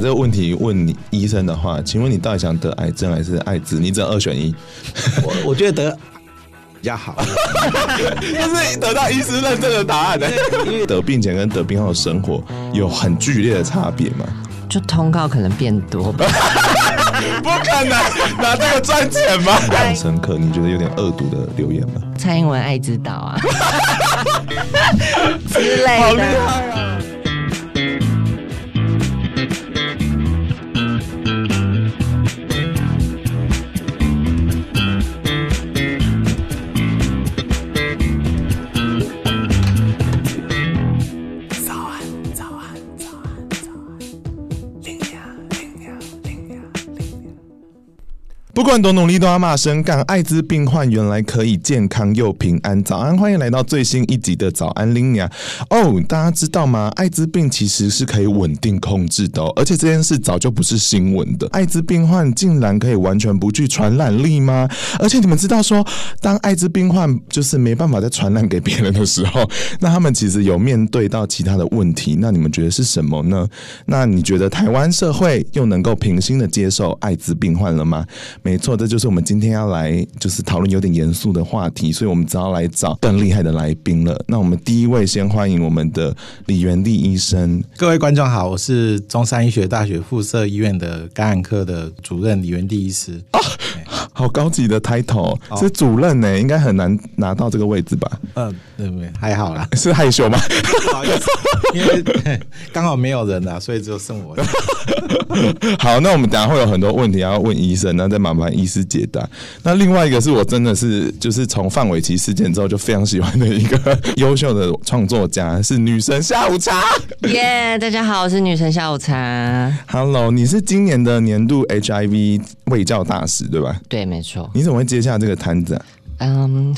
这个问题问你医生的话，请问你到底想得癌症还是艾滋？你只能二选一。我我觉得得比较好，就是得到医师认证的答案呢。因为得病前跟得病后的生活有很剧烈的差别嘛？就通告可能变多吧？不可能拿这个赚钱吗？很深刻，你觉得有点恶毒的留言吗？蔡英文爱知道啊之类的。好厉害啊！不管多努力，都要骂声干。艾滋病患原来可以健康又平安。早安，欢迎来到最新一集的早安拎娘哦，大家知道吗？艾滋病其实是可以稳定控制的，而且这件事早就不是新闻的。艾滋病患竟然可以完全不具传染力吗？而且你们知道说，当艾滋病患就是没办法再传染给别人的时候，那他们其实有面对到其他的问题。那你们觉得是什么呢？那你觉得台湾社会又能够平心的接受艾滋病患了吗？没错，这就是我们今天要来就是讨论有点严肃的话题，所以我们只好来找更厉害的来宾了。那我们第一位先欢迎我们的李元利医生。各位观众好，我是中山医学大学附设医院的感染科的主任李元利医师。哦，好高级的 title，是主任呢，应该很难拿到这个位置吧？嗯，对不对？还好啦，是害羞吗？不好意思，因为刚好没有人啊，所以只有剩我。好，那我们等下会有很多问题要问医生，那再麻烦医师解答。那另外一个是我真的是就是从范玮琪事件之后就非常喜欢的一个 优秀的创作家，是女神下午茶。耶，yeah, 大家好，我是女神下午茶。Hello，你是今年的年度 HIV 卫教大使对吧？对，没错。你怎么会接下这个摊子啊？嗯，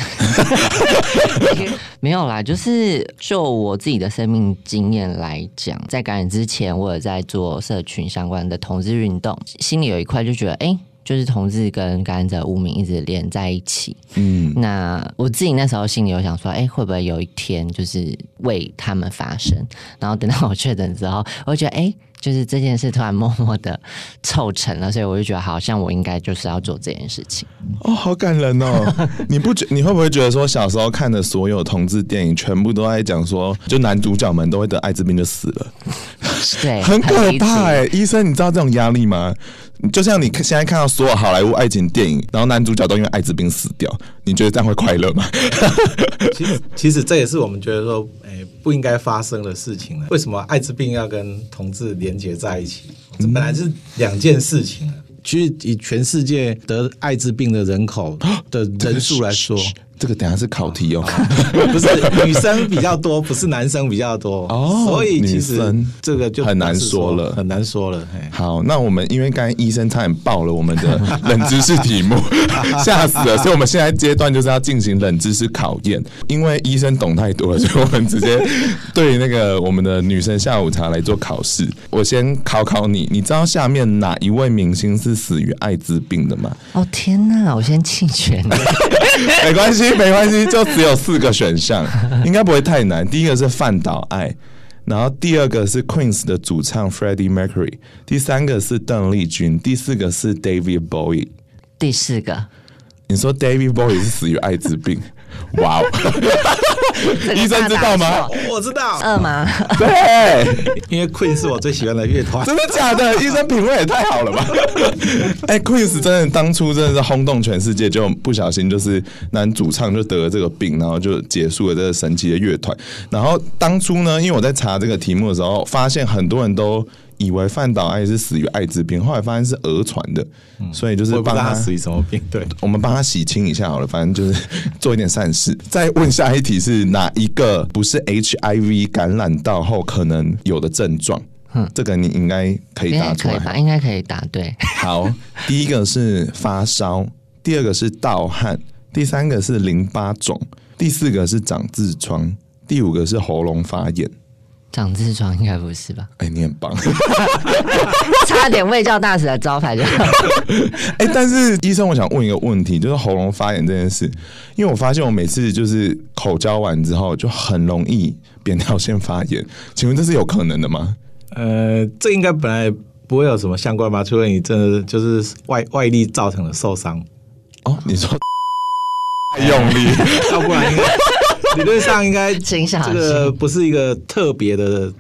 没有啦，就是就我自己的生命经验来讲，在感染之前，我有在做社群相关的同志运动，心里有一块就觉得，哎、欸，就是同志跟感染者污名一直连在一起。嗯，那我自己那时候心里有想说，哎、欸，会不会有一天就是为他们发声？然后等到我确诊之后，我就觉得，哎、欸。就是这件事突然 默默的凑成了，所以我就觉得好像我应该就是要做这件事情。哦，好感人哦！你不觉你会不会觉得说小时候看的所有同志电影，全部都在讲说，就男主角们都会得艾滋病就死了，对，很可怕哎！医生，你知道这种压力吗？就像你现在看到所有好莱坞爱情电影，然后男主角都因为艾滋病死掉，你觉得这样会快乐吗？其实，其实这也是我们觉得说，哎、欸，不应该发生的事情了。为什么艾滋病要跟同志连接在一起？这本来是两件事情啊。其实以全世界得艾滋病的人口的人数来说。这个等下是考题哦，不是女生比较多，不是男生比较多哦，所以其实这个就很难说了，很难说了。好，那我们因为刚才医生差点爆了我们的 冷知识题目，吓死了，所以我们现在阶段就是要进行冷知识考验，因为医生懂太多了，所以我们直接对那个我们的女生下午茶来做考试。我先考考你，你知道下面哪一位明星是死于艾滋病的吗？哦天哪，我先弃权，没关系。没关系，就只有四个选项，应该不会太难。第一个是饭岛爱，然后第二个是 Queen's 的主唱 Freddie Mercury，第三个是邓丽君，第四个是 David Bowie。第四个，你说 David Bowie 是死于艾滋病？哇哦！医生知道吗？我知道。二吗？对，因为 Queen 是我最喜欢的乐团。真的假的？医生品味也太好了吧！哎，Queen 真的当初真的是轰动全世界，就不小心就是男主唱就得了这个病，然后就结束了这个神奇的乐团。然后当初呢，因为我在查这个题目的时候，发现很多人都。以为范岛爱是死于艾滋病，后来发现是讹传的，嗯、所以就是帮他，他死于什么病？对，我们帮他洗清一下好了，反正就是做一点善事。再问下一题是哪一个不是 HIV 感染到后可能有的症状？嗯，这个你应该可以答出来，应该可以答对。好，第一个是发烧，第二个是盗汗，第三个是淋巴肿，第四个是长痔疮，第五个是喉咙发炎。长痔疮应该不是吧？哎、欸，你很棒，差点未叫大使的招牌就好。哎、欸，但是医生，我想问一个问题，就是喉咙发炎这件事，因为我发现我每次就是口交完之后就很容易扁桃腺发炎，请问这是有可能的吗？呃，这应该本来不会有什么相关吧？除非你真的就是外外力造成的受伤。哦，你说太用力，要不然应该 理论上应该这个不是一个特别的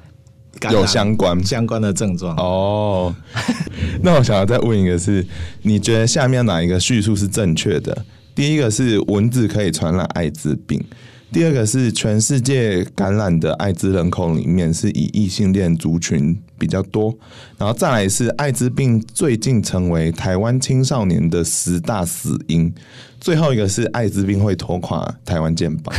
有相关相关的症状哦。那我想要再问一个是，是你觉得下面哪一个叙述是正确的？第一个是蚊子可以传染艾滋病。第二个是全世界感染的艾滋人口里面是以异性恋族群比较多，然后再来是艾滋病最近成为台湾青少年的十大死因，最后一个是艾滋病会拖垮台湾健保。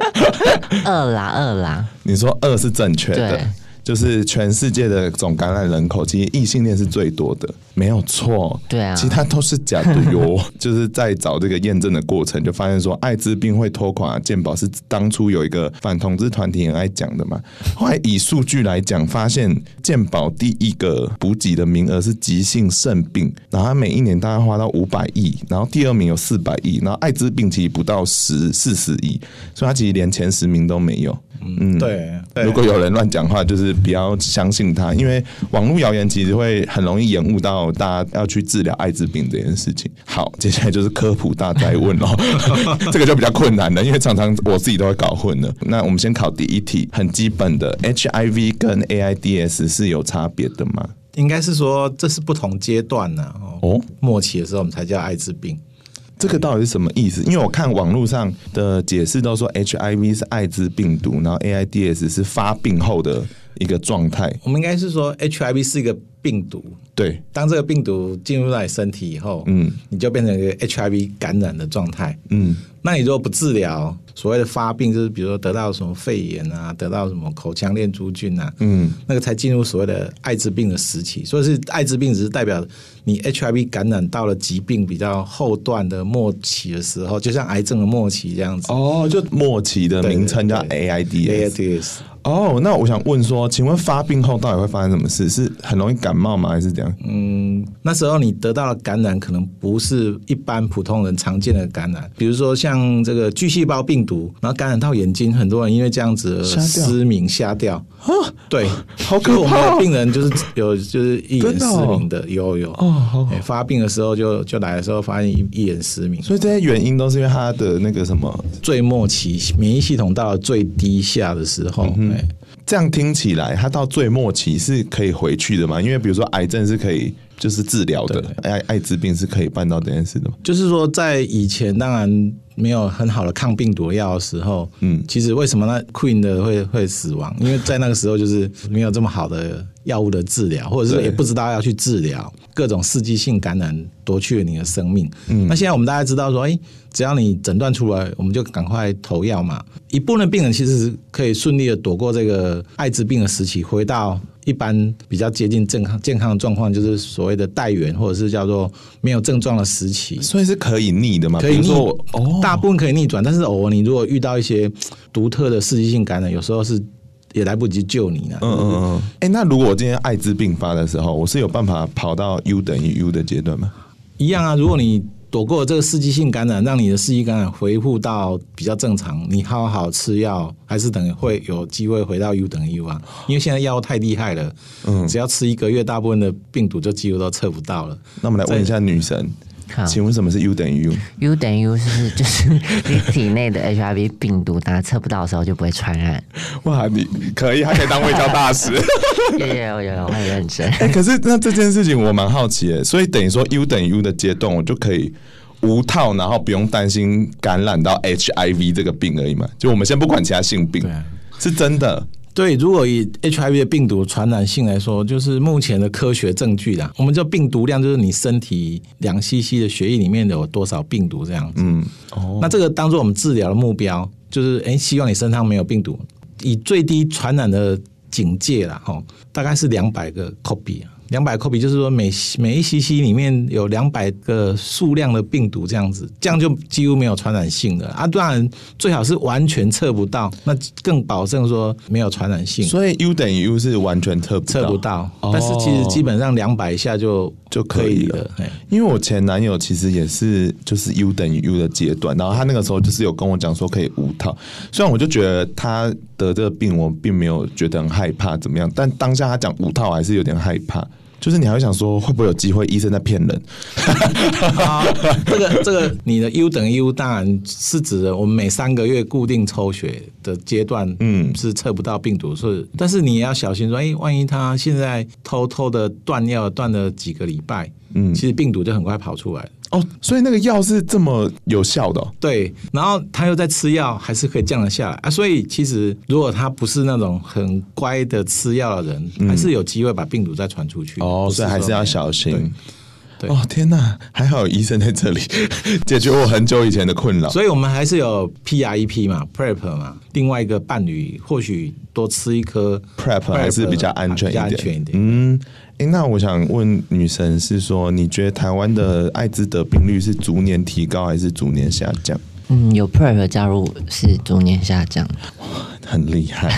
二啦二啦，你说二是正确的。就是全世界的总感染人口，其实异性恋是最多的，没有错。对啊，其他都是假的哟。就是在找这个验证的过程，就发现说艾滋病会拖垮健保，是当初有一个反同志团体很爱讲的嘛。后来以数据来讲，发现健保第一个补给的名额是急性肾病，然后他每一年大概花到五百亿，然后第二名有四百亿，然后艾滋病其实不到十四十亿，所以他其实连前十名都没有。嗯，对，对。如果有人乱讲话，就是不要相信他，因为网络谣言其实会很容易延误到大家要去治疗艾滋病这件事情。好，接下来就是科普大灾问哦，这个就比较困难了，因为常常我自己都会搞混了。那我们先考第一题，很基本的，HIV 跟 AIDS 是有差别的吗？应该是说这是不同阶段呢。哦，末期的时候我们才叫艾滋病。这个到底是什么意思？因为我看网络上的解释都说 HIV 是艾滋病毒，然后 AIDS 是发病后的一个状态。我们应该是说 HIV 是一个病毒，对，当这个病毒进入到你身体以后，嗯，你就变成一个 HIV 感染的状态，嗯，那你如果不治疗，所谓的发病就是比如说得到什么肺炎啊，得到什么口腔链珠菌啊，嗯，那个才进入所谓的艾滋病的时期。所以是艾滋病只是代表你 HIV 感染到了疾病比较后段的末期的时候，就像癌症的末期这样子。哦，就末期的名称叫 AIDS。哦，那我想问说，请问发病后到底会发生什么事？是很容易感冒吗？还是怎样？嗯，那时候你得到的感染可能不是一般普通人常见的感染，比如说像这个巨细胞病毒，然后感染到眼睛，很多人因为这样子失明瞎掉。啊，对，好可怕！我们的病人就是有就是一眼失明的，有有哦，好，发病的时候就就来的时候发现一一眼失明，所以这些原因都是因为他的那个什么最末期免疫系统到了最低下的时候。嗯这样听起来，他到最末期是可以回去的吗？因为比如说癌症是可以就是治疗的，艾艾滋病是可以办到这件事的吗？就是说，在以前当然没有很好的抗病毒药的时候，嗯，其实为什么那 Queen 的会会死亡？因为在那个时候就是没有这么好的药物的治疗，或者是也不知道要去治疗各种刺激性感染夺去了你的生命。嗯，那现在我们大家知道说，哎。只要你诊断出来，我们就赶快投药嘛。一部分病人其实是可以顺利的躲过这个艾滋病的时期，回到一般比较接近健康健康的状况，就是所谓的带源或者是叫做没有症状的时期。所以是可以逆的嘛？可以逆，哦，大部分可以逆转，但是偶尔你如果遇到一些独特的刺激性感染，有时候是也来不及救你了。嗯嗯嗯。哎，那如果我今天艾滋病发的时候，我是有办法跑到 U 等于 U 的阶段吗？一样啊，如果你。躲过这个刺激性感染，让你的刺激感染恢复到比较正常，你好好吃药，还是等于会有机会回到 U 等于 U 啊？因为现在药物太厉害了，嗯，只要吃一个月，大部分的病毒就几乎都测不到了。那我们来问一下女神，请问什么是 U 等于 U？U 等于 U 是 就是你体内的 HIV 病毒，当它测不到的时候就不会传染。哇，你可以，还可以当卫教大使。有有有，我很认真。哎、欸，可是那这件事情我蛮好奇的，所以等于说 U 等于 U 的阶段，我就可以无套，然后不用担心感染到 HIV 这个病而已嘛？就我们先不管其他性病，对，是真的。对，如果以 HIV 的病毒传染性来说，就是目前的科学证据啦。我们叫病毒量，就是你身体两 CC 的血液里面有多少病毒这样子。嗯，哦，那这个当做我们治疗的目标，就是哎，希望你身上没有病毒，以最低传染的。警戒啦哈，大概是两百个 copy 啊。两百 copy 就是说每每一 cc 里面有两百个数量的病毒这样子，这样就几乎没有传染性的啊。当然最好是完全测不到，那更保证说没有传染性。所以 U 等于 U 是完全测测不到，但是其实基本上两百以下就就可以了。因为我前男友其实也是就是 U 等于 U 的阶段，然后他那个时候就是有跟我讲说可以五套，虽然我就觉得他得这个病我并没有觉得很害怕怎么样，但当下他讲五套还是有点害怕。就是你还会想说，会不会有机会医生在骗人？啊，这个这个，你的 U 等于 U，当然是指的我们每三个月固定抽血的阶段，嗯，是测不到病毒，是，但是你也要小心说，哎，万一他现在偷偷的断药断了几个礼拜，嗯，其实病毒就很快跑出来。哦，所以那个药是这么有效的哦？对，然后他又在吃药，还是可以降得下来啊。所以其实如果他不是那种很乖的吃药的人，嗯、还是有机会把病毒再传出去。哦，所以还是要小心。对，哦，天哪，还好有医生在这里 解决我很久以前的困扰。所以我们还是有 PREP 嘛，PrEP 嘛，另外一个伴侣或许多吃一颗 PrEP 还是比较安全一点。安全一点。嗯。哎，那我想问女神是说，你觉得台湾的艾滋得病率是逐年提高还是逐年下降？嗯，有 PrEP 加入是逐年下降，很厉害。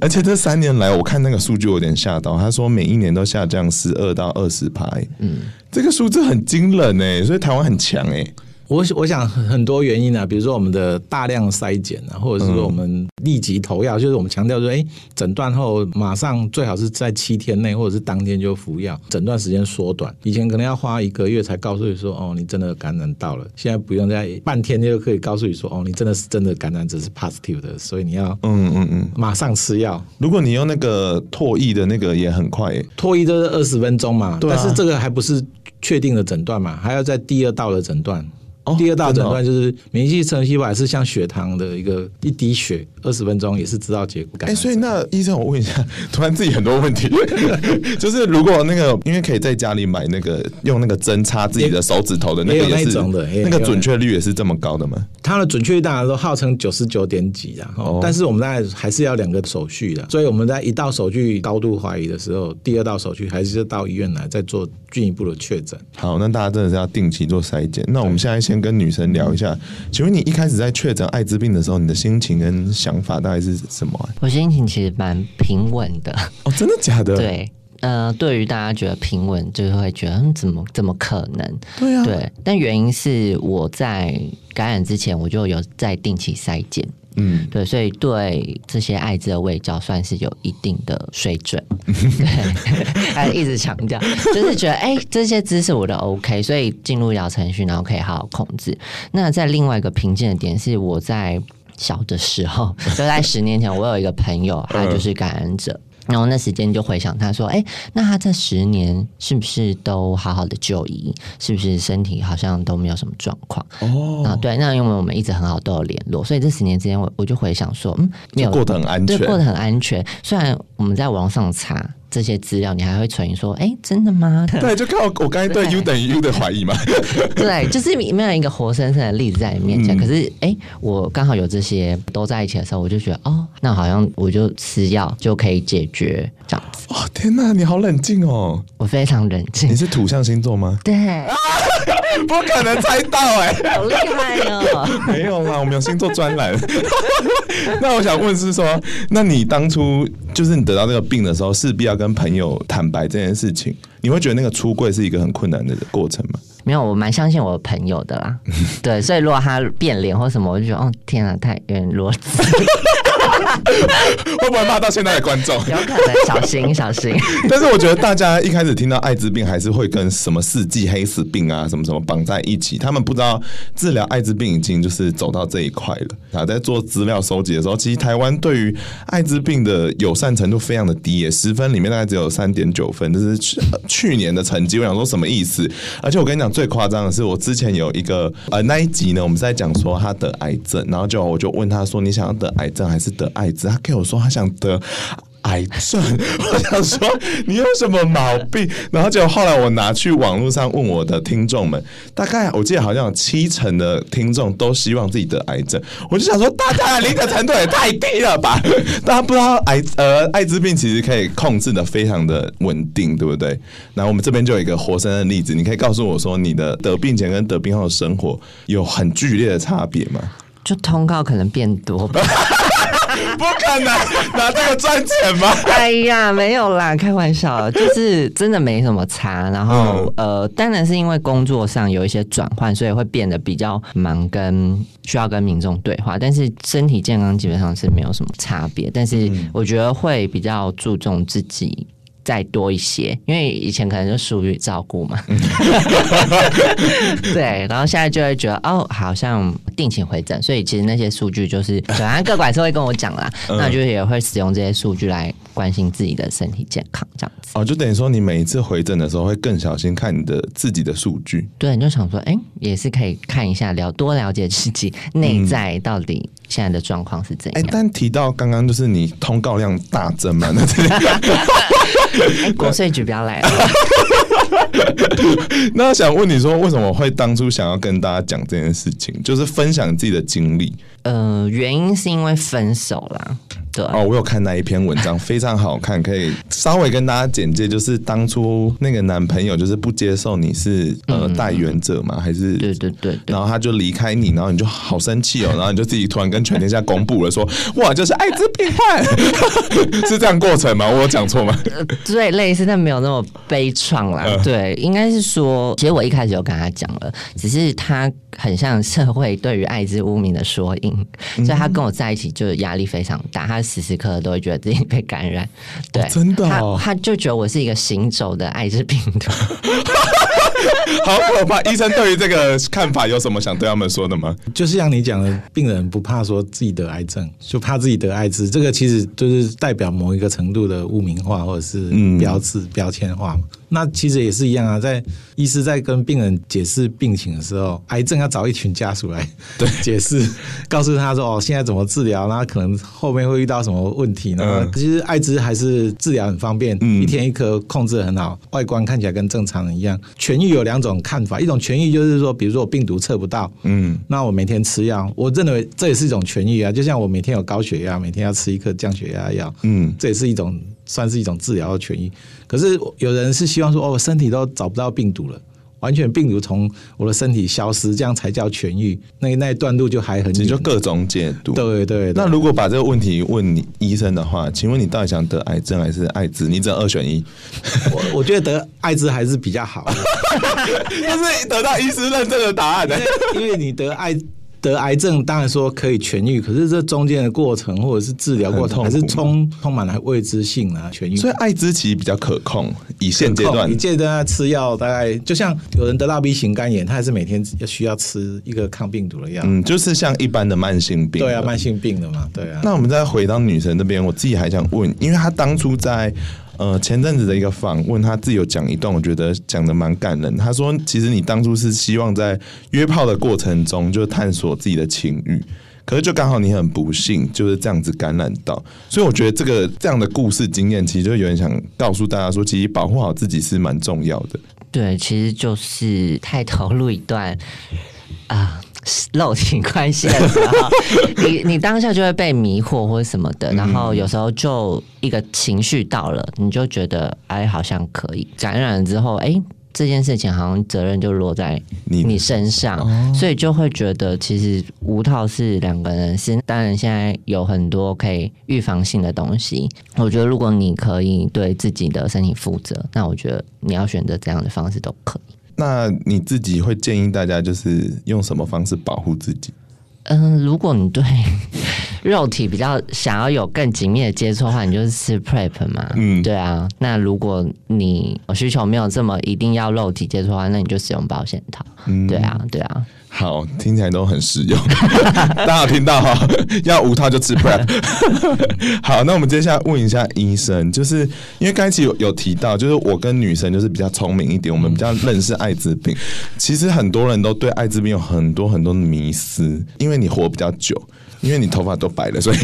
而且这三年来，我看那个数据有点吓到，他说每一年都下降十二到二十排。嗯，这个数字很惊人哎，所以台湾很强哎。我我想很多原因啊，比如说我们的大量筛检啊，或者是说我们立即投药，嗯、就是我们强调说，哎，诊断后马上最好是在七天内，或者是当天就服药，诊断时间缩短。以前可能要花一个月才告诉你说，哦，你真的感染到了，现在不用在半天就可以告诉你说，哦，你真的是真的感染者是 positive 的，所以你要嗯嗯嗯马上吃药。如果你用那个唾液的那个也很快，唾液都是二十分钟嘛，但是这个还不是确定的诊断嘛，还要在第二道的诊断。第二大诊断就是免疫性细胞还是像血糖的一个一滴血，二十分钟也是知道结果。哎、欸，所以那医生，我问一下，突然自己很多问题，就是如果那个因为可以在家里买那个用那个针插自己的手指头的那个也是那个准确率也是这么高的吗？它的准确率当然都号称九十九点几啊，哦、但是我们大概还是要两个手续的，所以我们在一道手续高度怀疑的时候，第二道手续还是到医院来再做进一步的确诊。好，那大家真的是要定期做筛检。那我们现在先。跟女生聊一下，请问你一开始在确诊艾滋病的时候，你的心情跟想法大概是什么？我心情其实蛮平稳的。哦，真的假的？对，呃，对于大家觉得平稳，就是会觉得怎么怎么可能？对啊，对。但原因是我在感染之前，我就有在定期筛检。嗯，对，所以对这些艾滋的味觉算是有一定的水准，对，还一直强调，就是觉得哎、欸，这些知识我都 OK，所以进入医疗程序，然后可以好好控制。那在另外一个瓶颈的点是，我在小的时候，就在十年前，我有一个朋友，他就是感染者。然后那时间就回想，他说：“哎，那他这十年是不是都好好的就医？是不是身体好像都没有什么状况？”哦，啊，对，那因为我们一直很好都有联络，所以这十年之间，我我就回想说，嗯，没有过得很安全，对，过得很安全。虽然我们在网上查。这些资料你还会存疑说，哎，真的吗？对，就靠我刚才对 U 等于 U 的怀疑嘛。对，就是没有一个活生生的例子在你面前。嗯、可是，哎，我刚好有这些都在一起的时候，我就觉得，哦，那好像我就吃药就可以解决这样子。哦，天哪，你好冷静哦！我非常冷静。你是土象星座吗？对。不可能猜到哎、欸，好厉害哦！没有啦，我们有星座专栏。那我想问是说，那你当初就是你得到这个病的时候，势必要跟朋友坦白这件事情，你会觉得那个出柜是一个很困难的过程吗？没有，我蛮相信我的朋友的啦。对，所以如果他变脸或什么，我就觉得哦，天啊，太有点弱智。会不会骂到现在的观众？有可能，小心小心。但是我觉得大家一开始听到艾滋病，还是会跟什么世纪黑死病啊，什么什么绑在一起。他们不知道治疗艾滋病已经就是走到这一块了啊。在做资料收集的时候，其实台湾对于艾滋病的友善程度非常的低耶，十分里面大概只有三点九分，这是去去年的成绩。我想说什么意思？而且我跟你讲，最夸张的是，我之前有一个呃那一集呢，我们是在讲说他得癌症，然后就我就问他说，你想要得癌症还是？得艾滋，他跟我说他想得癌症，我想说你有什么毛病？然后结果后来我拿去网络上问我的听众们，大概我记得好像有七成的听众都希望自己得癌症，我就想说大家的理解程度也太低了吧？大家不知道癌呃艾滋病其实可以控制的非常的稳定，对不对？那我们这边就有一个活生生的例子，你可以告诉我说你的得病前跟得病后的生活有很剧烈的差别吗？就通告可能变多吧。不可能拿这个赚钱吗？哎呀，没有啦，开玩笑，就是真的没什么差。然后、嗯、呃，当然是因为工作上有一些转换，所以会变得比较忙，跟需要跟民众对话。但是身体健康基本上是没有什么差别。但是我觉得会比较注重自己再多一些，因为以前可能就疏于照顾嘛。对，然后现在就会觉得哦，好像定期回诊，所以其实那些数据就是，反正各管是会跟我讲啦，那就也会使用这些数据来关心自己的身体健康，这样子。哦，就等于说你每一次回诊的时候会更小心看你的自己的数据。对，你就想说，哎，也是可以看一下，了多了解自己内在到底现在的状况是怎样。哎、嗯，但提到刚刚就是你通告量大增嘛，那 国税局不要来了。那我想问你说，为什么会当初想要跟大家讲这件事情，就是分享自己的经历？呃，原因是因为分手啦。对哦，我有看那一篇文章，非常好看，可以稍微跟大家简介，就是当初那个男朋友就是不接受你是呃代原者嘛，还是对对对，然后他就离开你，然后你就好生气哦，然后你就自己突然跟全天下公布了说，哇，就是艾滋病患，是这样过程吗？我有讲错吗？呃，对，类似，但没有那么悲怆啦。呃、对，应该是说，其实我一开始就跟他讲了，只是他很像社会对于艾滋污名的缩影，所以他跟我在一起就压力非常大，他。时时刻刻都会觉得自己被感染，对，哦、真的、哦他，他就觉得我是一个行走的艾滋病毒，好可怕！医生对于这个看法有什么想对他们说的吗？就是像你讲的，病人不怕说自己得癌症，就怕自己得艾滋，这个其实就是代表某一个程度的污名化，或者是标志、嗯、标签化嘛。那其实也是一样啊，在医师在跟病人解释病情的时候，癌症要找一群家属来对 解释，告诉他说哦，现在怎么治疗，那可能后面会遇到什么问题呢？嗯、其实艾滋还是治疗很方便，嗯、一天一颗控制很好，外观看起来跟正常人一样。痊愈有两种看法，一种痊愈就是说，比如说我病毒测不到，嗯，那我每天吃药，我认为这也是一种痊愈啊。就像我每天有高血压，每天要吃一颗降血压药，嗯，这也是一种。算是一种治疗的痊愈，可是有人是希望说，哦，我身体都找不到病毒了，完全病毒从我的身体消失，这样才叫痊愈。那那一段路就还很你，就各种解读。对对对。那如果把这个问题问你医生的话，请问你到底想得癌症还是艾滋？你只能二选一。我我觉得得艾滋还是比较好，就是得到医师认证的答案的，因为你得艾。得癌症当然说可以痊愈，可是这中间的过程或者是治疗过程还是充充满了未知性啊，痊愈。所以艾滋其实比较可控，以现阶段，你现在吃药，大概就像有人得到 B 型肝炎，他还是每天要需要吃一个抗病毒的药。嗯，就是像一般的慢性病。对啊，慢性病的嘛，对啊。那我们再回到女神这边，我自己还想问，因为她当初在。呃，前阵子的一个访问，他自己有讲一段，我觉得讲的蛮感人。他说，其实你当初是希望在约炮的过程中，就探索自己的情欲，可是就刚好你很不幸就是这样子感染到。所以我觉得这个这样的故事经验，其实就有点想告诉大家说，其实保护好自己是蛮重要的。对，其实就是太投入一段啊。肉体关系的时候，你你当下就会被迷惑或者什么的，然后有时候就一个情绪到了，你就觉得哎，好像可以。感染了之后，哎，这件事情好像责任就落在你身上，所以就会觉得其实无套是两个人是，当然现在有很多可以预防性的东西，我觉得如果你可以对自己的身体负责，那我觉得你要选择怎样的方式都可以。那你自己会建议大家就是用什么方式保护自己？嗯，如果你对肉体比较想要有更紧密的接触的话，你就是吃 PrEP 嘛。嗯，对啊。那如果你需求没有这么一定要肉体接触的话，那你就使用保险套。嗯，对啊，对啊。好，听起来都很实用。大家有听到哈？要无套就吃 pr。好，那我们接下来问一下医生，就是因为刚才有有提到，就是我跟女神就是比较聪明一点，我们比较认识艾滋病。其实很多人都对艾滋病有很多很多的迷思，因为你活比较久，因为你头发都白了，所以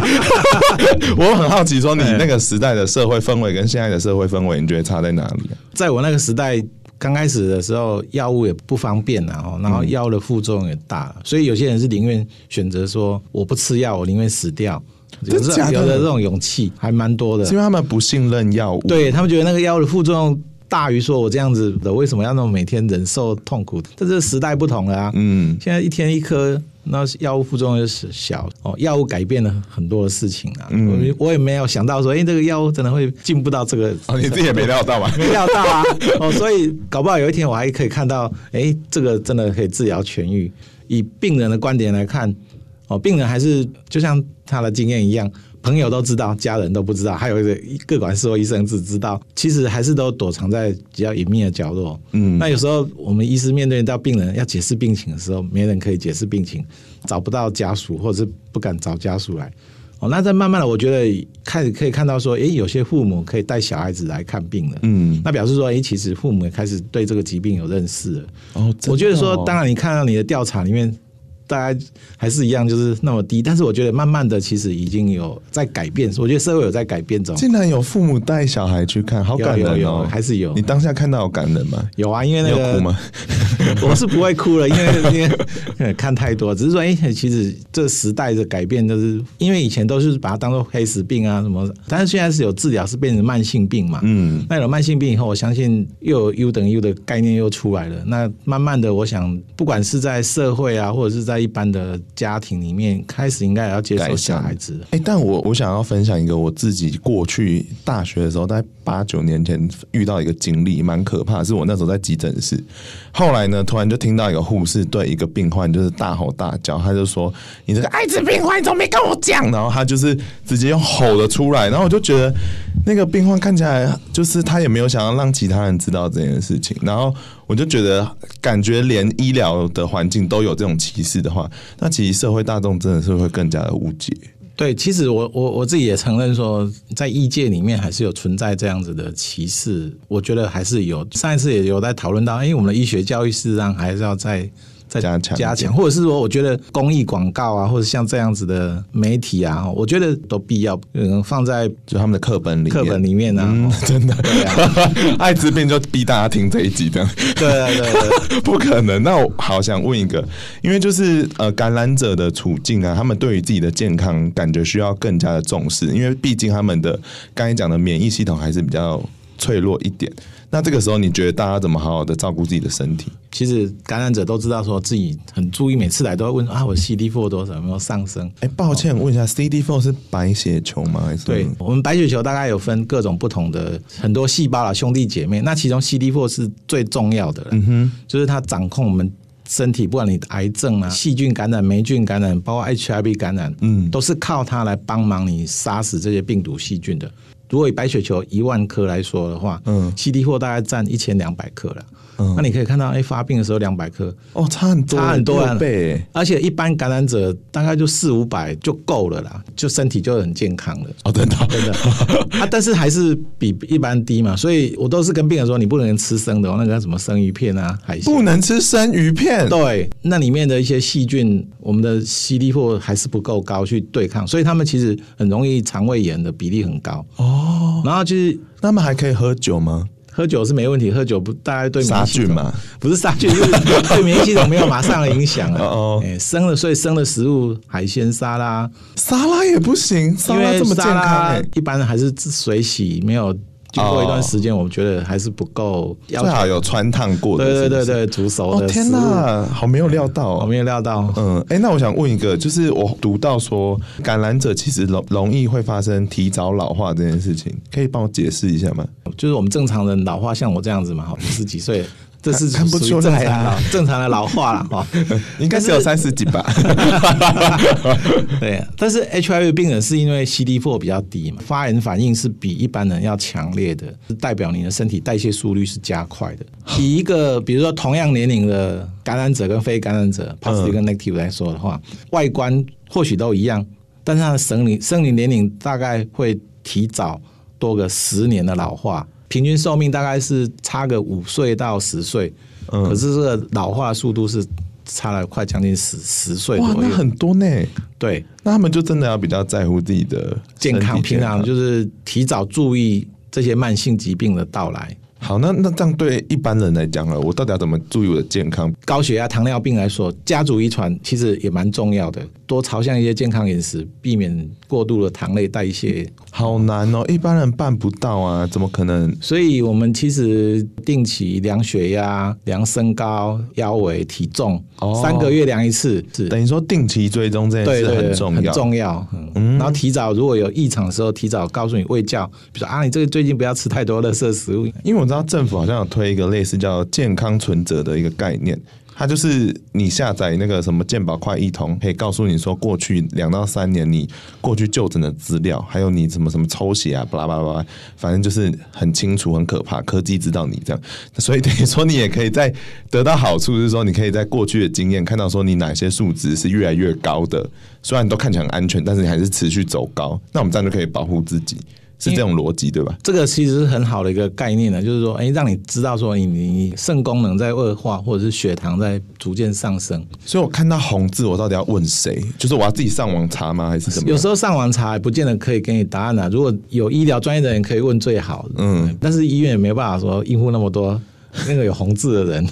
我很好奇，说你那个时代的社会氛围跟现在的社会氛围，你觉得差在哪里？在我那个时代。刚开始的时候，药物也不方便，然后，然后药的副作用也大，所以有些人是宁愿选择说我不吃药，我宁愿死掉。有的有的这种勇气还蛮多的，是因为他们不信任药物，对他们觉得那个药的副作用大于说我这样子的，为什么要那么每天忍受痛苦？这是时代不同了啊，嗯，现在一天一颗。那药物副作用就是小哦，药物改变了很多的事情啊。嗯，我也没有想到说，哎、欸，这个药物真的会进步到这个。哦，你自己也没料到吧？没料到啊。哦，所以搞不好有一天我还可以看到，哎、欸，这个真的可以治疗痊愈。以病人的观点来看，哦，病人还是就像他的经验一样，朋友都知道，家人都不知道，还有一个各管事或医生只知道，其实还是都躲藏在比较隐秘的角落。嗯，那有时候我们医师面对到病人要解释病情的时候，没人可以解释病情，找不到家属，或者是不敢找家属来。哦，那在慢慢的，我觉得开始可以看到说，诶，有些父母可以带小孩子来看病了。嗯，那表示说，诶，其实父母也开始对这个疾病有认识了。哦，哦我觉得说，当然你看到你的调查里面。大家还是一样，就是那么低，但是我觉得慢慢的其实已经有在改变。我觉得社会有在改变中。竟然有父母带小孩去看，好感人哦！有有有还是有。你当下看到有感人吗？有啊，因为那个有哭吗？我是不会哭了，因为因为看太多，只是说，哎、欸，其实这时代的改变，就是因为以前都是把它当做黑死病啊什么，但是现在是有治疗，是变成慢性病嘛。嗯。那有慢性病以后，我相信又有 U 等于 U 的概念又出来了。那慢慢的，我想，不管是在社会啊，或者是在一般的家庭里面，开始应该也要接受小孩子。哎、但我我想要分享一个我自己过去大学的时候，在八九年前遇到一个经历，蛮可怕。是我那时候在急诊室，后来呢，突然就听到一个护士对一个病患就是大吼大叫，他就说：“你这个艾滋病患，你怎么没跟我讲？”然后他就是直接用吼了出来，然后我就觉得那个病患看起来就是他也没有想要让其他人知道这件事情，然后。我就觉得，感觉连医疗的环境都有这种歧视的话，那其实社会大众真的是会更加的误解。对，其实我我我自己也承认说，在异界里面还是有存在这样子的歧视。我觉得还是有，上一次也有在讨论到，因为，我们的医学教育事实上还是要在。再加强加强，或者是说，我觉得公益广告啊，或者像这样子的媒体啊，我觉得都必要，嗯，放在就他们的课本里课本里面呢、啊嗯，真的，艾滋病就逼大家听这一集这样，对啊，对对，不可能。那我好想问一个，因为就是呃，感染者的处境啊，他们对于自己的健康感觉需要更加的重视，因为毕竟他们的刚才讲的免疫系统还是比较脆弱一点。那这个时候，你觉得大家怎么好好的照顾自己的身体？其实感染者都知道，说自己很注意，每次来都会问啊，我 CD4 多少有没有上升？哎，抱歉，问一下，CD4 是白血球吗？还是？对，我们白血球大概有分各种不同的很多细胞啦，兄弟姐妹。那其中 CD4 是最重要的，嗯哼，就是它掌控我们身体，不管你的癌症啊、细菌感染、霉菌感染，包括 HIV 感染，嗯，都是靠它来帮忙你杀死这些病毒细菌的。如果以白血球一万颗来说的话，嗯，CD4 大概占一千两百克了。嗯，那你可以看到，哎、欸，发病的时候两百克，哦，差很多，差很多倍。而且一般感染者大概就四五百就够了啦，就身体就很健康了。哦，真的，真的。啊，但是还是比一般低嘛，所以我都是跟病人说，你不能吃生的，哦那个什么生鱼片啊，海鲜不能吃生鱼片。对，那里面的一些细菌，我们的 CD4 还是不够高去对抗，所以他们其实很容易肠胃炎的比例很高。哦。哦，然后就是他们还可以喝酒吗？喝酒是没问题，喝酒不大概对杀菌嘛？不是杀菌，就是对免疫系统没有马上的影响啊。哦，哎，生的所以生的食物，海鲜沙拉，沙拉也不行，沙拉这么健康，一般还是水洗没有。经过一段时间，我觉得还是不够，最好有穿烫过的对对对对，煮熟的。哦天哪，好没有料到，好没有料到。嗯，哎、欸，那我想问一个，就是我读到说，感染者其实容容易会发生提早老化这件事情，可以帮我解释一下吗？就是我们正常人老化，像我这样子嘛，好，五十几岁。这是看不出来啊，正常的老化了哈，应该是有三十几吧。对，但是 HIV 病人是因为 CD4 比较低嘛，发炎反应是比一般人要强烈的，代表你的身体代谢速率是加快的。以一个比如说同样年龄的感染者跟非感染者，positive 跟 negative 来说的话，外观或许都一样，但是他的生理生理年龄大概会提早多个十年的老化。平均寿命大概是差个五岁到十岁，嗯，可是这个老化速度是差了快将近十十岁左右，哇，那很多呢。对，那他们就真的要比较在乎自己的健康，平常就是提早注意这些慢性疾病的到来。好，那那这样对一般人来讲呢，我到底要怎么注意我的健康？高血压、糖尿病来说，家族遗传其实也蛮重要的，多朝向一些健康饮食，避免过度的糖类代谢。好难哦，一般人办不到啊，怎么可能？所以我们其实定期量血压、量身高、腰围、体重，哦、三个月量一次，是等于说定期追踪这件事很重要，很重要。嗯，然后提早如果有异常的时候，提早告诉你卫教，比如说啊，你这个最近不要吃太多垃圾食物，因为我知道政府好像有推一个类似叫健康存折的一个概念，它就是你下载那个什么健保快易通，可以告诉你说过去两到三年你过去就诊的资料，还有你什么什么抽血啊，巴拉巴拉巴拉，反正就是很清楚、很可怕。科技知道你这样，所以等于说你也可以在得到好处，就是说你可以在过去的经验看到说你哪些数值是越来越高的，虽然都看起来很安全，但是你还是持续走高，那我们这样就可以保护自己。是这种逻辑对吧？这个其实是很好的一个概念呢，就是说，哎，让你知道说你你肾功能在恶化，或者是血糖在逐渐上升。所以我看到红字，我到底要问谁？就是我要自己上网查吗？还是什么？有时候上网查不见得可以给你答案啊。如果有医疗专业的人可以问最好。嗯，但是医院也没办法说应付那么多那个有红字的人。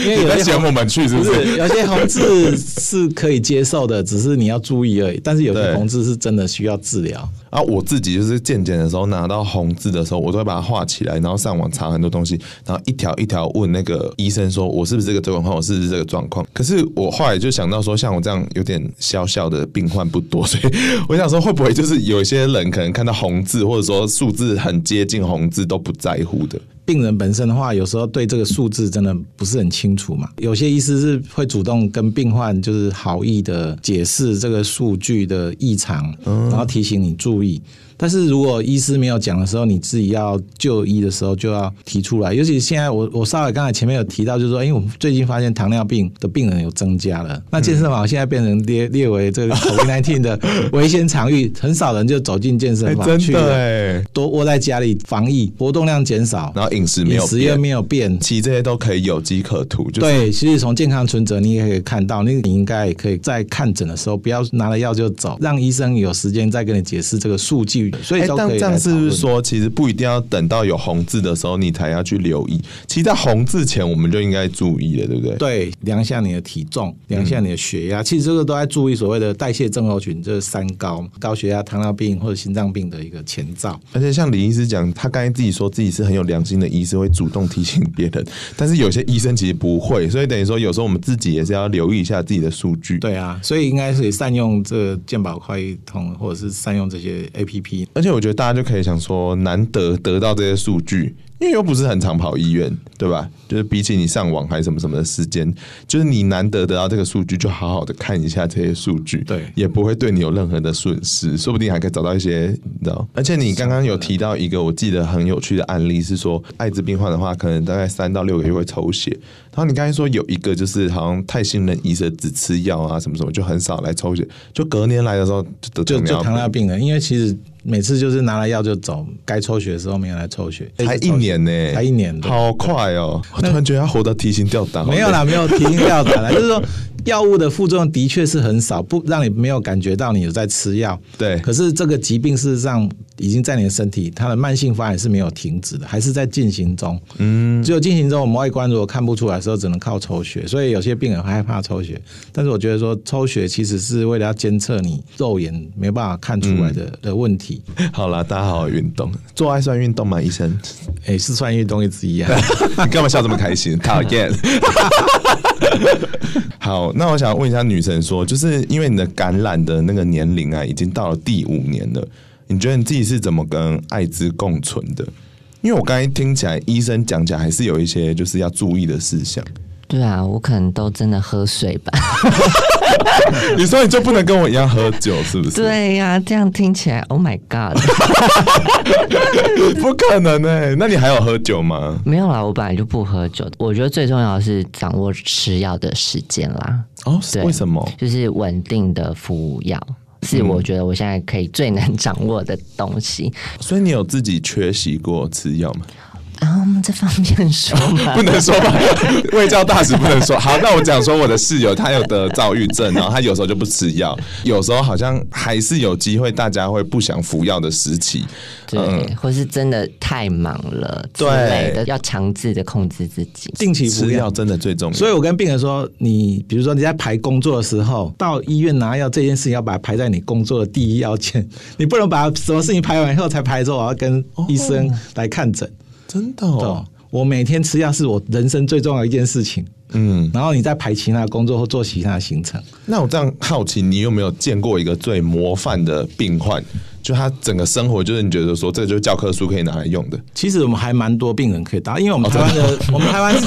因为有些我们去是不是？不是有些红字是可以接受的，只是你要注意而已。但是有些红字是真的需要治疗。啊，我自己就是健检的时候拿到红字的时候，我都会把它画起来，然后上网查很多东西，然后一条一条问那个医生说，我是不是这个状况？我是不是这个状况？可是我后来就想到说，像我这样有点小小的病患不多，所以我想说，会不会就是有一些人可能看到红字或者说数字很接近红字都不在乎的？病人本身的话，有时候对这个数字真的不是很清楚嘛。有些医师是会主动跟病患就是好意的解释这个数据的异常，然后提醒你注意。但是如果医师没有讲的时候，你自己要就医的时候就要提出来。尤其现在我我稍微刚才前面有提到，就是说，因为我们最近发现糖尿病的病人有增加了，那健身房现在变成列列为这个 COVID-19 的危险场域，很少人就走进健身房去了，都窝在家里防疫，活动量减少，然后饮食没有饮食又没有变，其实这些都可以有机可图。就是、对，其实从健康存折你也可以看到，那你应该也可以在看诊的时候不要拿了药就走，让医生有时间再跟你解释这个数据。所以，但这样是不是说，其实不一定要等到有红字的时候，你才要去留意？其实，在红字前，我们就应该注意了，对不对？对，量一下你的体重，量一下你的血压，嗯、其实这个都在注意所谓的代谢症候群，就是三高：高血压、糖尿病或者心脏病的一个前兆。而且，像李医师讲，他刚才自己说自己是很有良心的医师，会主动提醒别人。但是，有些医生其实不会，所以等于说，有时候我们自己也是要留意一下自己的数据。对啊，所以应该是善用这个健保快易通，或者是善用这些而且，我觉得大家就可以想说，难得得到这些数据，因为又不是很常跑医院，对吧？就是比起你上网还是什么什么的时间，就是你难得得到这个数据，就好好的看一下这些数据，对，也不会对你有任何的损失，说不定还可以找到一些，你知道？而且你刚刚有提到一个我记得很有趣的案例，是说艾滋病患的话，可能大概三到六个月会抽血，然后你刚才说有一个就是好像太信任医生，只吃药啊什么什么，就很少来抽血，就隔年来的时候就得糖尿病，就糖尿病了，因为其实。每次就是拿了药就走，该抽血的时候没有来抽血，才一年呢、欸，才一年，好快哦！我突然觉得他活得提心吊胆。没有啦，没有提心吊胆啦，就是说。药物的副作用的确是很少，不让你没有感觉到你有在吃药。对，可是这个疾病事实上已经在你的身体，它的慢性发展是没有停止的，还是在进行中。嗯，只有进行中，我们外观如果看不出来的时候，只能靠抽血。所以有些病人害怕抽血，但是我觉得说抽血其实是为了要监测你肉眼没办法看出来的、嗯、的问题。好了，大家好好运动，做爱算运动吗？医生？哎、欸，是算运动一之一啊。你干嘛笑这么开心？讨厌。好，那我想问一下女神说，就是因为你的感染的那个年龄啊，已经到了第五年了，你觉得你自己是怎么跟艾滋共存的？因为我刚才听起来，医生讲起来还是有一些就是要注意的事项。对啊，我可能都真的喝水吧。你说你就不能跟我一样喝酒，是不是？对呀、啊，这样听起来，Oh my God，不可能呢、欸。那你还有喝酒吗？没有啦，我本来就不喝酒。我觉得最重要的是掌握吃药的时间啦。哦，为什么？就是稳定的服药，是我觉得我现在可以最难掌握的东西。嗯、所以你有自己缺席过吃药吗？啊，我们这方面说吗？不能说吧，卫教大使不能说。好，那我讲说我的室友他有得躁郁症，然后他有时候就不吃药，有时候好像还是有机会，大家会不想服药的时期，对，嗯、或是真的太忙了，对的，要强制的控制自己，定期服药真的最重要。所以我跟病人说，你比如说你在排工作的时候，到医院拿药这件事情要把它排在你工作的第一要件，你不能把什么事情排完以后才排说我要跟医生来看诊。真的哦，我每天吃药是我人生最重要一件事情。嗯，然后你再排其他的工作或做其他的行程。那我这样好奇，你有没有见过一个最模范的病患？就他整个生活，就是你觉得说，这就是教科书可以拿来用的。其实我们还蛮多病人可以打，因为我们台湾的，哦、我们台湾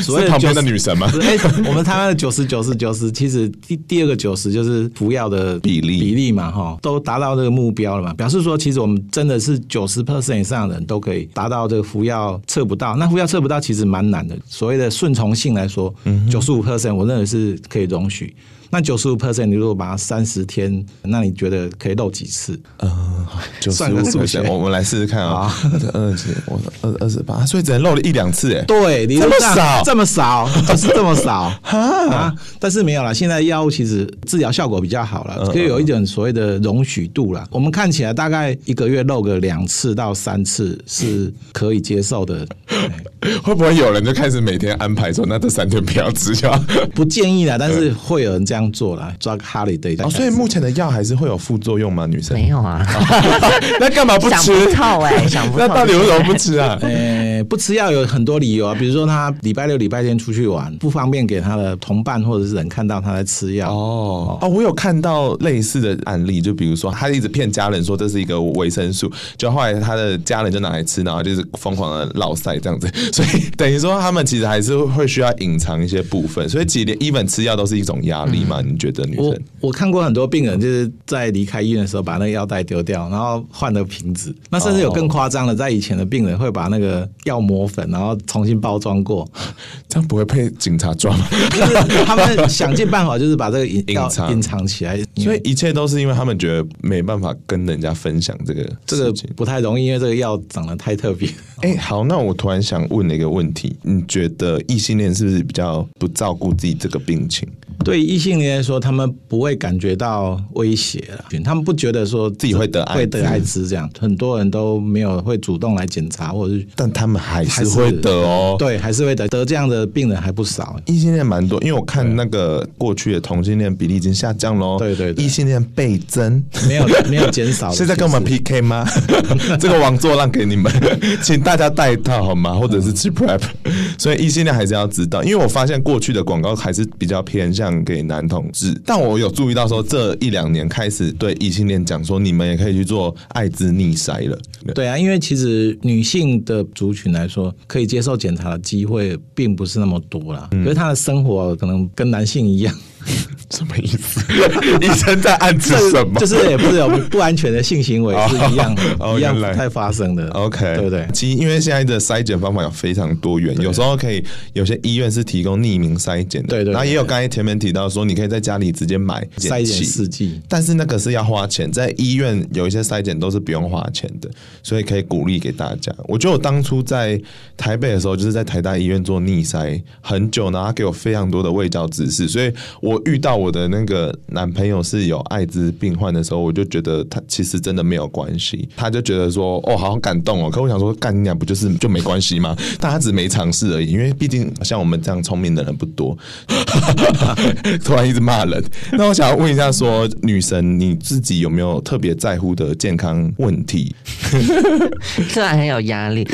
所谓旁边的女神嘛。哎、欸，我们台湾的九十九十九十，其实第第二个九十就是服药的比例比例嘛，哈，都达到这个目标了嘛。表示说，其实我们真的是九十 percent 以上的人都可以达到这个服药测不到。那服药测不到，其实蛮难的。所谓的顺从性来说，九十五 percent 我认为是可以容许。那九十五 percent，你如果把它三十天，那你觉得可以漏几次？呃，九十五 percent，我们来试试看啊。二十，我二二十八，所以只能漏了一两次，哎，对，这么少，这么少，就是这么少啊！但是没有了，现在药物其实治疗效果比较好了，可以有一点所谓的容许度了。我们看起来大概一个月漏个两次到三次是可以接受的。会不会有人就开始每天安排说，那这三天不要吃药？不建议啦，但是会有人这样。做啦抓个哈利对哦，所以目前的药还是会有副作用吗？女生没有啊，那干嘛不吃？想不透哎，想不透。那到底为什么不吃啊？呃，不吃药有很多理由啊，比如说他礼拜六、礼拜天出去玩，不方便给他的同伴或者是人看到他在吃药。哦哦，我有看到类似的案例，就比如说他一直骗家人说这是一个维生素，就后来他的家人就拿来吃，然后就是疯狂的落塞这样子，所以等于说他们其实还是会需要隐藏一些部分，所以其实连 even 吃药都是一种压力嘛。你觉得女生？我我看过很多病人，就是在离开医院的时候把那个药袋丢掉，然后换了瓶子。那甚至有更夸张的，在以前的病人会把那个药磨粉，然后重新包装过，这样不会被警察抓吗？就是他们想尽办法，就是把这个隐隐藏隐藏起来。所以一切都是因为他们觉得没办法跟人家分享这个，这个不太容易，因为这个药长得太特别。哎、欸，好，那我突然想问了一个问题，你觉得异性恋是不是比较不照顾自己这个病情？对异性恋来说，他们不会感觉到威胁了，他们不觉得说自己会得艾会得艾滋这样，很多人都没有会主动来检查，或者是，但他们还是会得哦，对，还是会得，得这样的病人还不少。异性恋蛮多，因为我看那个过去的同性恋比例已经下降喽，对对，异性恋倍增，没有没有减少，是 在跟我们 PK 吗？这个王座让给你们，请大家带一套好吗？或者是吃 Prep，所以异性恋还是要知道，因为我发现过去的广告还是比较偏向给男同志，但我有注意到说这一两年开始对异性恋讲说，你们也可以去做艾滋逆筛了。对啊，因为其实女性的族群来说，可以接受检查的机会并不是那么多啦，因为她的生活可能跟男性一样。什么意思？医生在暗示什么？就是也不是有不安全的性行为是一样的 一样不太发生的。OK，对不对？其实因为现在的筛检方法有非常多元，有时候可以有些医院是提供匿名筛检的，对对。然后也有刚才前面提到说，你可以在家里直接买筛检试剂，但是那个是要花钱。在医院有一些筛检都是不用花钱的，所以可以鼓励给大家。我觉得我当初在台北的时候，就是在台大医院做逆筛很久，然后他给我非常多的卫教知识，所以我我遇到我的那个男朋友是有艾滋病患的时候，我就觉得他其实真的没有关系。他就觉得说，哦，好感动哦。可我想说，干你俩不就是就没关系吗？但 他只没尝试而已，因为毕竟像我们这样聪明的人不多。突然一直骂人，那我想要问一下说，女神你自己有没有特别在乎的健康问题？虽然很有压力，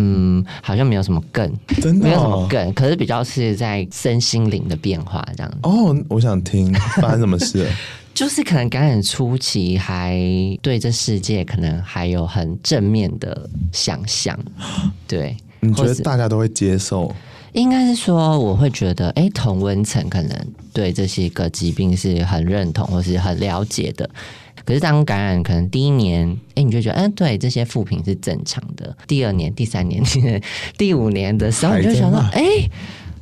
嗯，好像没有什么更，真的、哦、没有什么更，可是比较是在身心灵的变化这样。哦，我想听发生什么事？就是可能感染初期还对这世界可能还有很正面的想象，对，你觉得大家都会接受？应该是说，我会觉得，哎、欸，同温层可能对这些个疾病是很认同或是很了解的。可是当感染可能第一年，哎、欸，你就觉得，嗯、欸，对，这些负评是正常的。第二年、第三年、第五年的时候，你就想到，哎。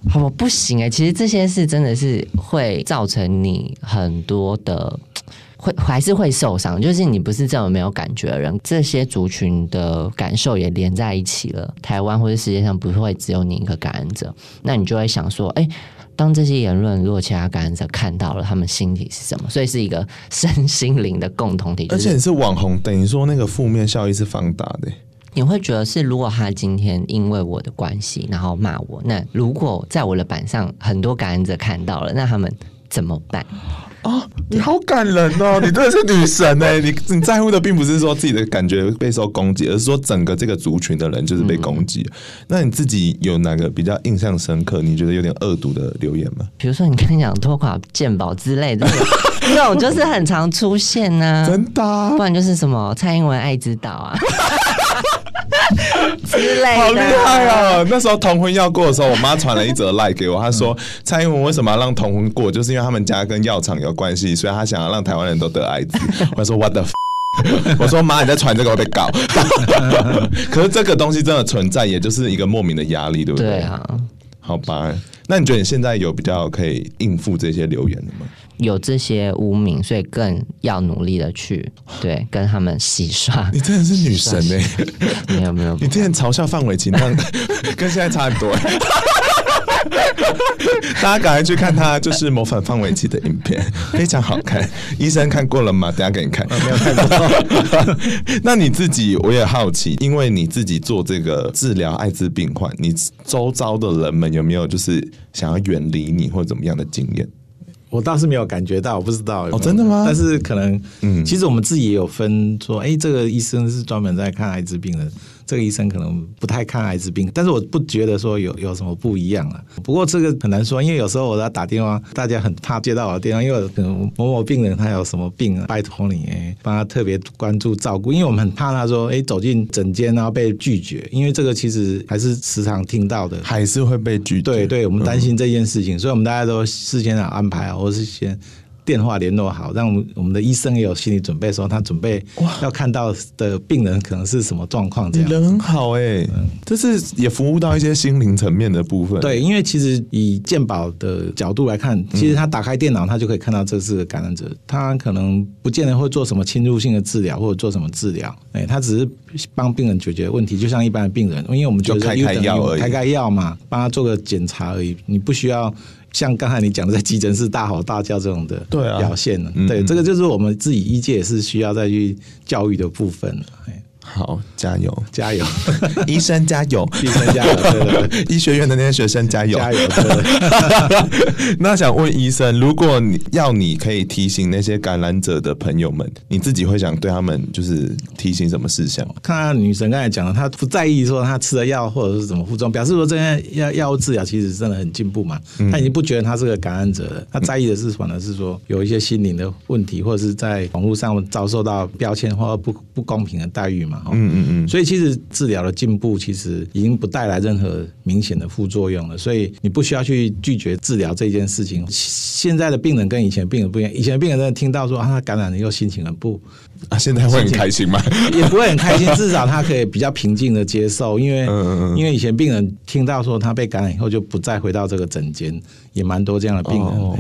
好，不行哎、欸，其实这些事真的是会造成你很多的，会还是会受伤。就是你不是这么没有感觉的人，这些族群的感受也连在一起了。台湾或者世界上不会只有你一个感染者，那你就会想说，哎、欸，当这些言论如果其他感染者看到了，他们心里是什么？所以是一个身心灵的共同体。而且你是网红，等于说那个负面效益是放大的、欸。你会觉得是，如果他今天因为我的关系，然后骂我，那如果在我的板上很多感染者看到了，那他们怎么办？哦，你好感人哦！你真的是女神哎！你你在乎的并不是说自己的感觉备受攻击，而是说整个这个族群的人就是被攻击。嗯、那你自己有哪个比较印象深刻？你觉得有点恶毒的留言吗？比如说，你跟你讲拖垮鉴宝之类的，那种就是很常出现呢、啊。真的、啊？不然就是什么蔡英文爱之岛啊 之类的。好厉害啊！那时候同婚要过的时候，我妈传了一则 like 给我，她说蔡英文为什么要让同婚过？就是因为他们家跟药厂有关系，所以他想要让台湾人都得艾滋。我说 What the 我说妈，你在传这个会被搞。可是这个东西真的存在，也就是一个莫名的压力，对不对？对啊。好吧，那你觉得你现在有比较可以应付这些留言的吗？有这些污名，所以更要努力的去对跟他们洗刷。你真的是女神哎、欸！没有没有，你之前嘲笑范玮琪，那 跟现在差很多。大家赶快去看他就是模仿范玮琪的影片，非常好看。医生看过了吗？等下给你看。没有看过。那你自己我也好奇，因为你自己做这个治疗艾滋病患，你周遭的人们有没有就是想要远离你或怎么样的经验？我倒是没有感觉到，我不知道。哦，真的吗？但是可能，嗯，其实我们自己也有分说，哎、欸，这个医生是专门在看艾滋病的。这个医生可能不太看艾滋病，但是我不觉得说有有什么不一样啊。不过这个很难说，因为有时候我在打电话，大家很怕接到我的电话，因为可能某某病人他有什么病啊，拜托你哎，帮他特别关注照顾，因为我们很怕他说哎走进诊间然后被拒绝，因为这个其实还是时常听到的，还是会被拒绝。对对，我们担心这件事情，嗯、所以我们大家都事先要安排啊，或是先。电话联络好，让我们的医生也有心理准备，说他准备要看到的病人可能是什么状况。这样人很好哎、欸，嗯，这是也服务到一些心灵层面的部分。对，因为其实以健保的角度来看，其实他打开电脑，他就可以看到这是个感染者，他可能不见得会做什么侵入性的治疗或者做什么治疗，哎，他只是帮病人解决问题，就像一般的病人，因为我们就开开药而已，开开药嘛，帮他做个检查而已，你不需要。像刚才你讲的，在急诊室大吼大叫这种的表现呢？对，这个就是我们自己医界也是需要再去教育的部分。好，加油，加油，医生加油，医生加油，对对对，医学院的那些学生加油，加油。对对 那想问医生，如果你要你可以提醒那些感染者的朋友们，你自己会想对他们就是提醒什么事项？看看女神刚才讲了，她不在意说她吃的药或者是怎么副作用，表示说这些药药物治疗其实真的很进步嘛。她已经不觉得她是个感染者了，她在意的是反而是说有一些心灵的问题，或者是在网络上遭受到标签或者不不公平的待遇嘛。嗯嗯嗯，所以其实治疗的进步其实已经不带来任何明显的副作用了，所以你不需要去拒绝治疗这件事情。现在的病人跟以前的病人不一样，以前的病人真的听到说啊他感染了又心情很不啊，现在会很开心吗？也不会很开心，至少他可以比较平静的接受，因为因为以前病人听到说他被感染以后就不再回到这个诊间，也蛮多这样的病人，哦、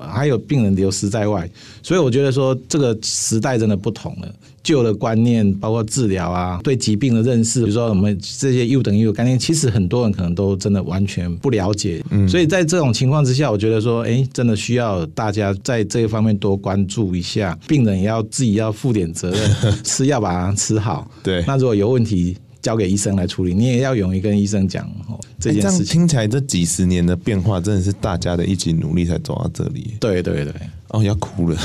还有病人流失在外，所以我觉得说这个时代真的不同了。旧的观念，包括治疗啊，对疾病的认识，比如说我们这些 U 等于 U 概念，其实很多人可能都真的完全不了解。嗯，所以在这种情况之下，我觉得说，哎，真的需要大家在这一方面多关注一下，病人也要自己要负点责任，吃药把它吃好。对，那如果有问题，交给医生来处理，你也要勇于跟医生讲哦。这件事情，这样听起来，这几十年的变化，真的是大家的一起努力才走到这里。对对对。哦，要哭了。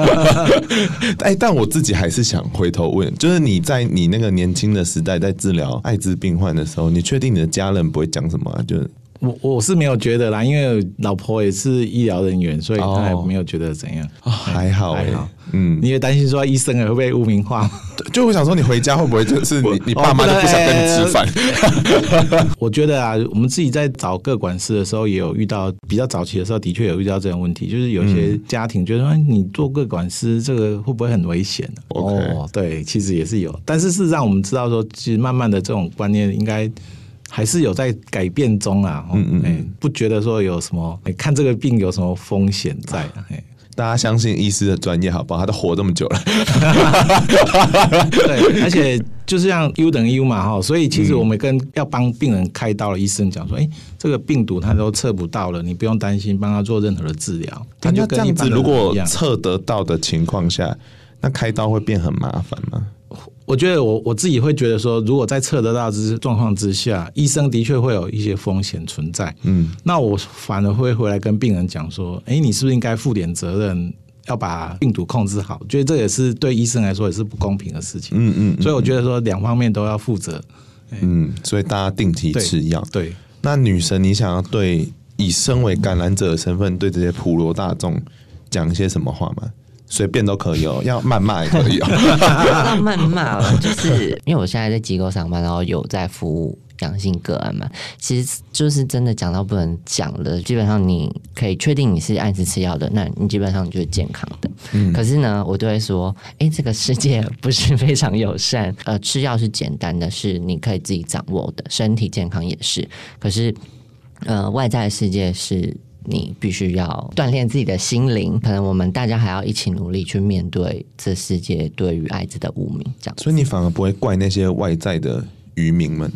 哎，但我自己还是想回头问，就是你在你那个年轻的时代，在治疗艾滋病患的时候，你确定你的家人不会讲什么啊？就是。我我是没有觉得啦，因为老婆也是医疗人员，所以她也没有觉得怎样。哦、还好、欸，还好。嗯，你也担心说医生也会被污名化？就我想说，你回家会不会就是你你爸妈就不想跟你吃饭？我觉得啊，我们自己在找个管师的时候，也有遇到比较早期的时候，的确有遇到这种问题，就是有些家庭觉得说你做个管师，这个会不会很危险？哦，对，其实也是有，但是事实上我们知道说，其实慢慢的这种观念应该。还是有在改变中啊，嗯嗯，哎，不觉得说有什么，看这个病有什么风险在，哎，大家相信医师的专业，好不好？他都活这么久了，对，而且就是像 U 等于 U 嘛，哈，所以其实我们跟要帮病人开刀的医生讲说，哎，这个病毒他都测不到了，你不用担心，帮他做任何的治疗。他就这样子，如果测得到的情况下，那开刀会变很麻烦吗？我觉得我我自己会觉得说，如果在测得到之状况之下，医生的确会有一些风险存在。嗯，那我反而会回来跟病人讲说，哎，你是不是应该负点责任，要把病毒控制好？觉得这也是对医生来说也是不公平的事情。嗯嗯，嗯，所以我觉得说两方面都要负责。嗯，所以大家定期吃药。对，那女神，你想要对以身为感染者的身份，对这些普罗大众讲一些什么话吗？随便都可以哦，要谩骂也可以哦。要谩骂了，就是因为我现在在机构上班，然后有在服务阳性个案嘛。其实就是真的讲到不能讲的，基本上你可以确定你是按时吃药的，那你基本上你就是健康的。嗯。可是呢，我都会说，哎，这个世界不是非常友善。呃，吃药是简单的，是你可以自己掌握的，身体健康也是。可是，呃，外在的世界是。你必须要锻炼自己的心灵，可能我们大家还要一起努力去面对这世界对于艾滋的污名，这样。所以你反而不会怪那些外在的渔民们。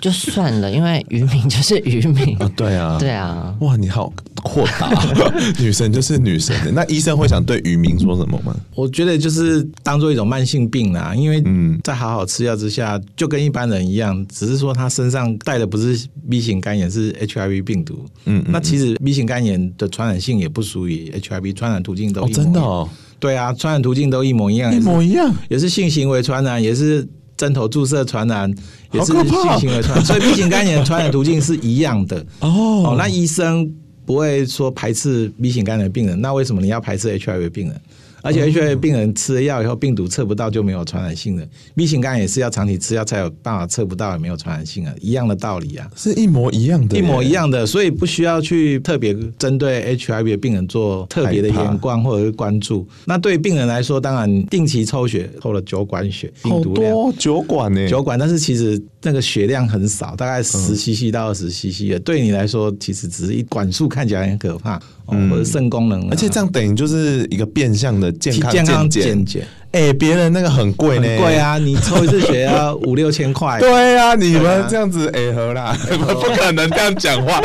就算了，因为渔民 就是渔民 啊，对啊，对啊，哇，你好豁达，女神就是女神的。那医生会想对渔民说什么吗？我觉得就是当做一种慢性病啦，因为嗯，在好好吃药之下，就跟一般人一样，只是说他身上带的不是 B 型肝炎，是 HIV 病毒。嗯，嗯，嗯，那其实 B 型肝炎的传染性也不属于 HIV，传染途径都一模一样。哦，真的哦，对啊，传染途径都一模一样，一模一样，也是性行为传染，也是。针头注射传染也是性行为传染，所以 B 型肝炎传染途径是一样的哦，哦。那医生不会说排斥 B 型肝炎病人，那为什么你要排斥 HIV 病人？而且 HIV 病人吃了药以后，病毒测不到就没有传染性了。B 型肝炎也是要长期吃药才有办法测不到也没有传染性啊，一样的道理啊，是一模一样的，一模一样的，所以不需要去特别针对 HIV 的病人做特别的眼光或者是关注。那对病人来说，当然定期抽血，抽了九管血，病毒多九管呢，九管，但是其实那个血量很少，大概十 CC 到二十 CC 的，对你来说其实只是一管数看起来很可怕。嗯，或者肾功能，而且这样等于就是一个变相的健康健康健检。哎，别人那个很贵呢，贵啊！你抽一次血要 五六千块。对啊，你们这样子哎和啦，不可能这样讲话，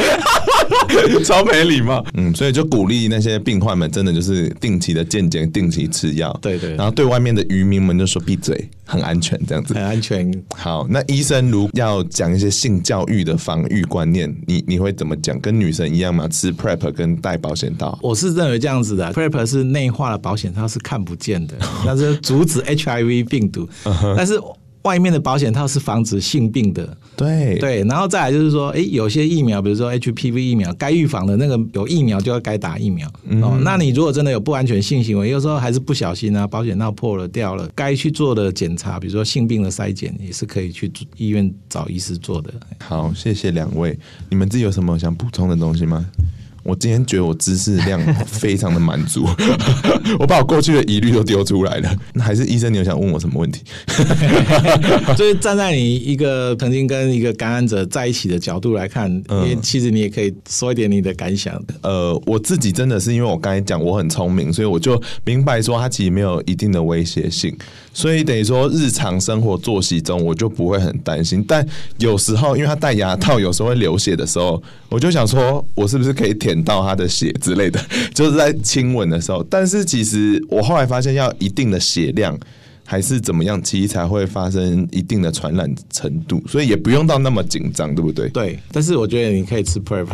超没礼貌。嗯，所以就鼓励那些病患们，真的就是定期的健检，定期吃药。对对。然后对外面的渔民们就说闭嘴，很安全这样子。很安全。好，那医生如要讲一些性教育的防御观念，你你会怎么讲？跟女神一样吗？吃 PrEP 跟戴保险套？我是认为这样子的，PrEP 是内化的保险套，是看不见的，那是。阻止 HIV 病毒，但是外面的保险套是防止性病的。对对，然后再来就是说，哎，有些疫苗，比如说 HPV 疫苗，该预防的那个有疫苗就要该打疫苗。哦，那你如果真的有不安全性行为，有时候还是不小心啊，保险套破了掉了，该去做的检查，比如说性病的筛检，也是可以去医院找医师做的。好，谢谢两位，你们自己有什么想补充的东西吗？我今天觉得我知识量 非常的满足，我把我过去的疑虑都丢出来了。那还是医生，你有想问我什么问题？就是站在你一个曾经跟一个感染者在一起的角度来看，因为其实你也可以说一点你的感想。呃，我自己真的是因为我刚才讲我很聪明，所以我就明白说它其实没有一定的威胁性，所以等于说日常生活作息中我就不会很担心。但有时候因为他戴牙套，有时候会流血的时候，我就想说我是不是可以舔到他的血之类的，就是在亲吻的时候。但是其实我后来发现，要一定的血量还是怎么样，其实才会发生一定的传染程度，所以也不用到那么紧张，对不对？对。但是我觉得你可以吃 PrEP，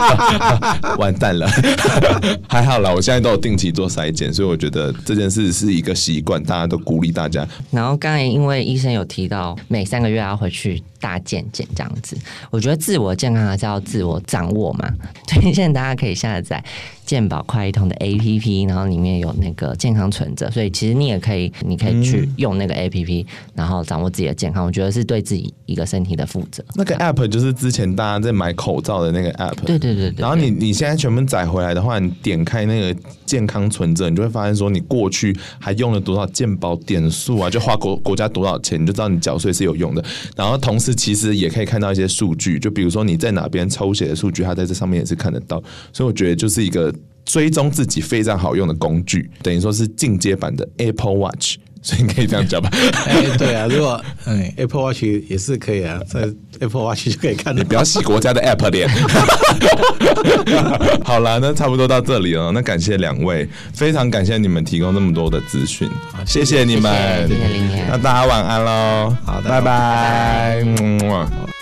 完蛋了，还好啦，我现在都有定期做筛检，所以我觉得这件事是一个习惯，大家都鼓励大家。然后刚才因为医生有提到，每三个月要回去。大健检这样子，我觉得自我健康还是要自我掌握嘛。推荐大家可以下载健保快一通的 APP，然后里面有那个健康存折，所以其实你也可以，你可以去用那个 APP，然后掌握自己的健康。我觉得是对自己一个身体的负责。那个 App 就是之前大家在买口罩的那个 App，对对对对。然后你你现在全部载回来的话，你点开那个健康存折，你就会发现说你过去还用了多少健保点数啊，就花国国家多少钱，你就知道你缴税是有用的。然后同时。其实也可以看到一些数据，就比如说你在哪边抽血的数据，它在这上面也是看得到。所以我觉得就是一个追踪自己非常好用的工具，等于说是进阶版的 Apple Watch。所以你可以这样讲吧。哎，对啊，如果嗯 Apple Watch 也是可以啊，在 Apple Watch 就可以看到。你不要洗国家的 App 脸。好了，那差不多到这里了。那感谢两位，非常感谢你们提供这么多的资讯，谢谢你们，谢谢。那大家晚安喽，好的，拜拜。嗯。